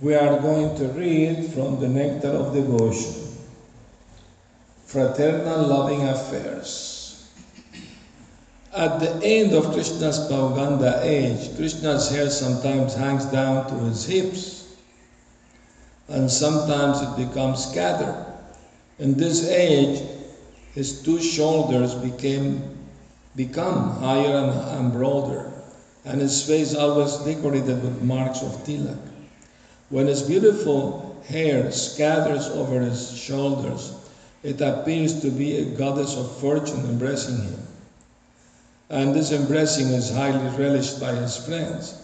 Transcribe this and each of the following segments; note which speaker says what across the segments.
Speaker 1: we are going to read from the Nectar of Devotion Fraternal Loving Affairs. At the end of Krishna's Pauganda age, Krishna's hair sometimes hangs down to his hips and sometimes it becomes scattered. In this age, his two shoulders became become higher and, and broader, and his face always decorated with marks of tilak. When his beautiful hair scatters over his shoulders, it appears to be a goddess of fortune embracing him. And this embracing is highly relished by his friends.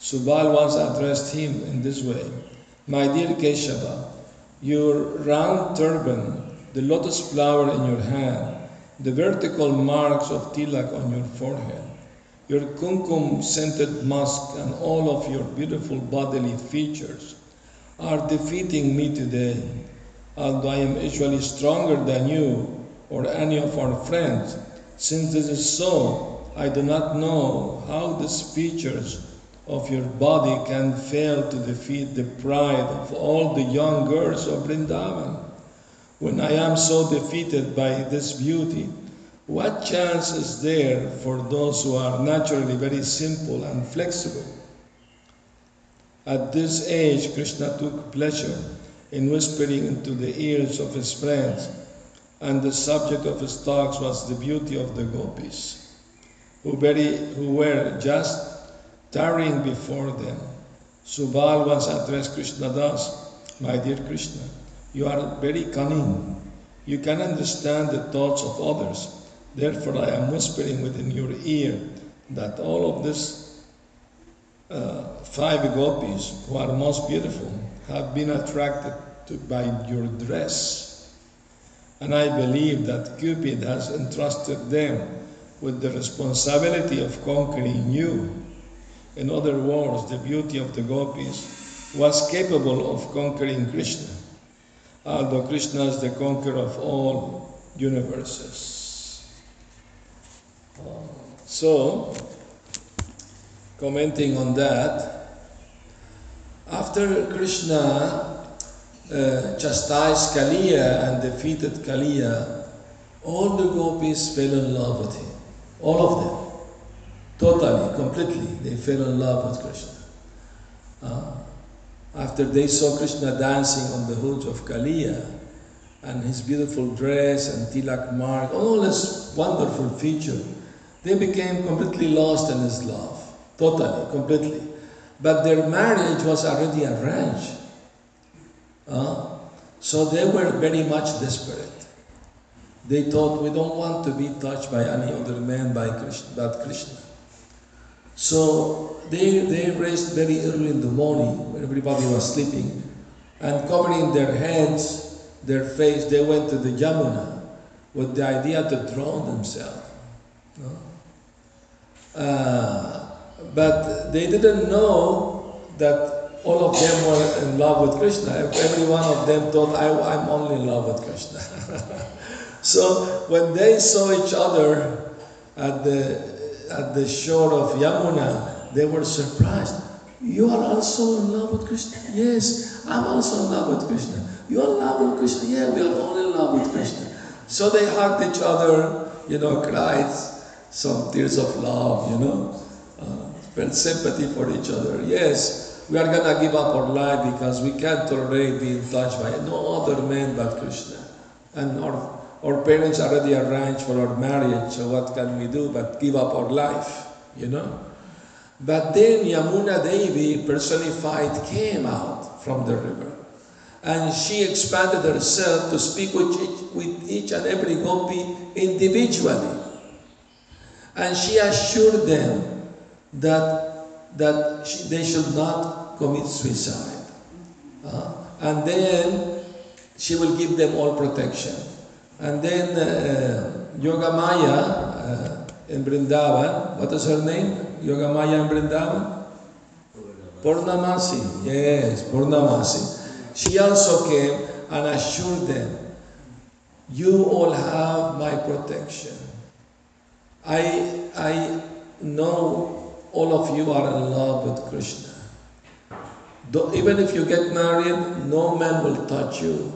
Speaker 1: Subal once addressed him in this way My dear Keshava, your round turban, the lotus flower in your hand, the vertical marks of tilak on your forehead, your kumkum scented musk, and all of your beautiful bodily features are defeating me today. Although I am usually stronger than you or any of our friends, since this is so, I do not know how these features of your body can fail to defeat the pride of all the young girls of Vrindavan. When I am so defeated by this beauty, what chance is there for those who are naturally very simple and flexible? At this age, Krishna took pleasure in whispering into the ears of his friends, and the subject of his talks was the beauty of the gopis, who, very, who were just tarrying before them. Subal once addressed Krishna thus, My dear Krishna, you are very cunning. You can understand the thoughts of others Therefore, I am whispering within your ear that all of these uh, five gopis who are most beautiful have been attracted to, by your dress. And I believe that Cupid has entrusted them with the responsibility of conquering you. In other words, the beauty of the gopis was capable of conquering Krishna, although Krishna is the conqueror of all universes. So, commenting on that, after Krishna uh, chastised Kaliya and defeated Kaliya, all the gopis fell in love with him. All of them. Totally, completely. They fell in love with Krishna. Uh, after they saw Krishna dancing on the hoods of Kaliya and his beautiful dress and tilak mark, all this wonderful feature, they became completely lost in his love. Totally, completely. But their marriage was already arranged. Uh, so they were very much desperate. They thought we don't want to be touched by any other man by Krishna, but Krishna. So they, they raised very early in the morning when everybody was sleeping and covering their heads, their face, they went to the Yamuna with the idea to drown themselves. Uh, uh, but they didn't know that all of them were in love with Krishna. Every one of them thought, I, am only in love with Krishna. so when they saw each other at the, at the shore of Yamuna, they were surprised. You are also in love with Krishna? Yes, I'm also in love with Krishna. You are in love with Krishna? Yeah, we are all in love with Krishna. So they hugged each other, you know, cried some tears of love, you know, uh, sympathy for each other. Yes, we are to give up our life because we can't tolerate being touched by no other man but Krishna. And our, our parents already arranged for our marriage, so what can we do but give up our life, you know? But then Yamuna Devi personified came out from the river. And she expanded herself to speak with each, with each and every gopi individually. And she assured them that, that she, they should not commit suicide. Uh, and then she will give them all protection. And then uh, Yogamaya uh, in Brindavan, what is her name? Yogamaya in Brindavan? Purnamasi, yes, Purnamasi. She also came and assured them, you all have my protection. I, I know all of you are in love with Krishna. Though, even if you get married, no man will touch you.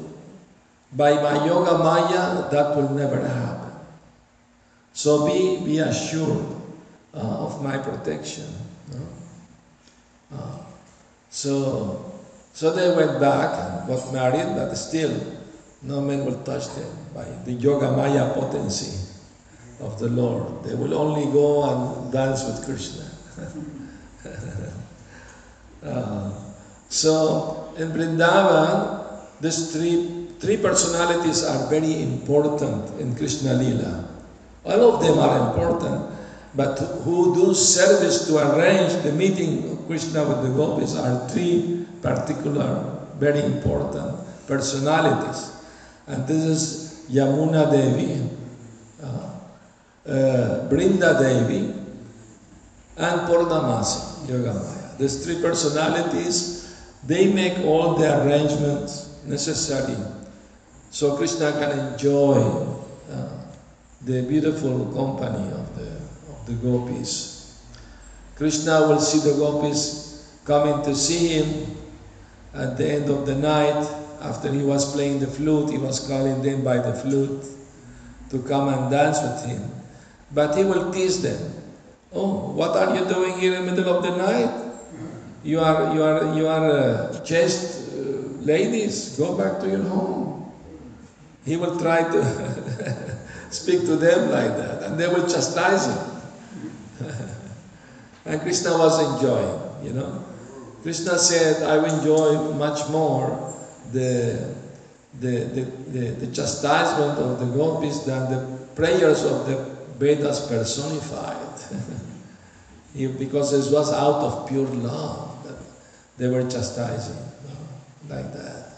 Speaker 1: By my yoga maya, that will never happen. So be, be assured uh, of my protection. No? Uh, so, so they went back got married, but still, no man will touch them by the yoga maya potency of the Lord. They will only go and dance with Krishna. uh, so in Vrindavan, these three, three personalities are very important in Krishna Lila. All of them are important, but who do service to arrange the meeting of Krishna with the gopis are three particular, very important personalities. And this is Yamuna Devi, uh, Brinda Devi, and Purnamasi, Yogamaya. These three personalities, they make all the arrangements necessary so Krishna can enjoy uh, the beautiful company of the, of the gopis. Krishna will see the gopis coming to see him at the end of the night. After he was playing the flute, he was calling them by the flute to come and dance with him. But he will tease them. Oh, what are you doing here in the middle of the night? You are, you are, you are uh, uh, ladies. Go back to your home. He will try to speak to them like that, and they will chastise him. and Krishna was enjoying, you know. Krishna said, I will enjoy much more the, the, the, the, the chastisement of the gopis than the prayers of the Vedas personified. because it was out of pure love that they were chastising, like that.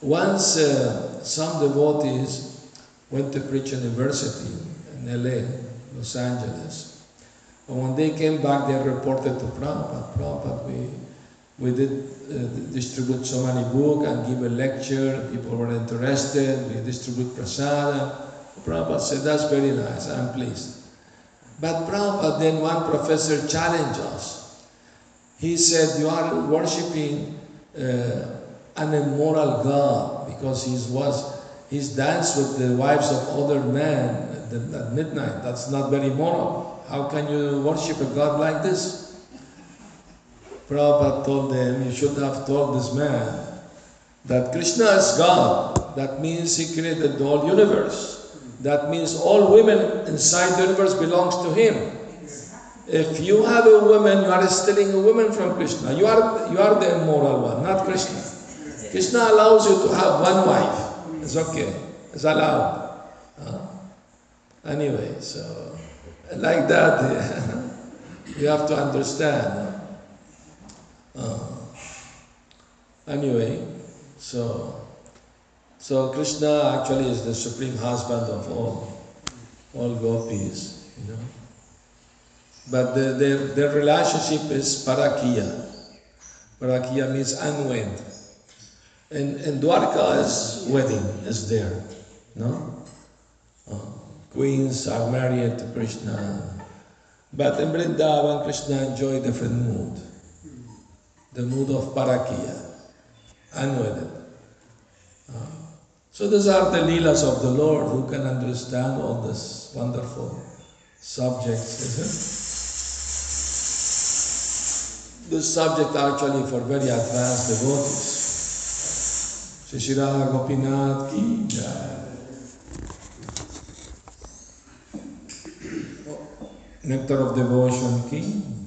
Speaker 1: Once uh, some devotees went to Christian University in LA, Los Angeles. And when they came back, they reported to Prabhupada, Prabhupada, we, we did uh, distribute so many books and give a lecture, people were interested, we distribute prasada. Prabhupada said, that's very nice, I'm pleased. But Prabhupada, then one professor challenged us. He said, you are worshipping uh, an immoral God because he was he's danced with the wives of other men at, midnight. That's not very moral. How can you worship a God like this? Prabhupada told them, you should have told this man that Krishna is God. That means he created the whole universe. That means all women inside the universe belongs to him. If you have a woman, you are stealing a woman from Krishna. You are, you are the immoral one, not Krishna. Krishna allows you to have one wife. It's okay. It's allowed. Uh, anyway, so like that, you have to understand. Uh, anyway, so so Krishna actually is the supreme husband of all, all gopis, you know. But the, their, their relationship is parakiya. Parakiya means unwed. And, and Dwarka's wedding is there, no? Uh, queens are married to Krishna. But in Vrindavan, Krishna enjoy different mood. The mood of parakiya, unwedded. So these are the leelas of the Lord who can understand all this wonderful subjects. This subject actually for very advanced devotees. Shishira Gopinath ki. Nectar of devotion ki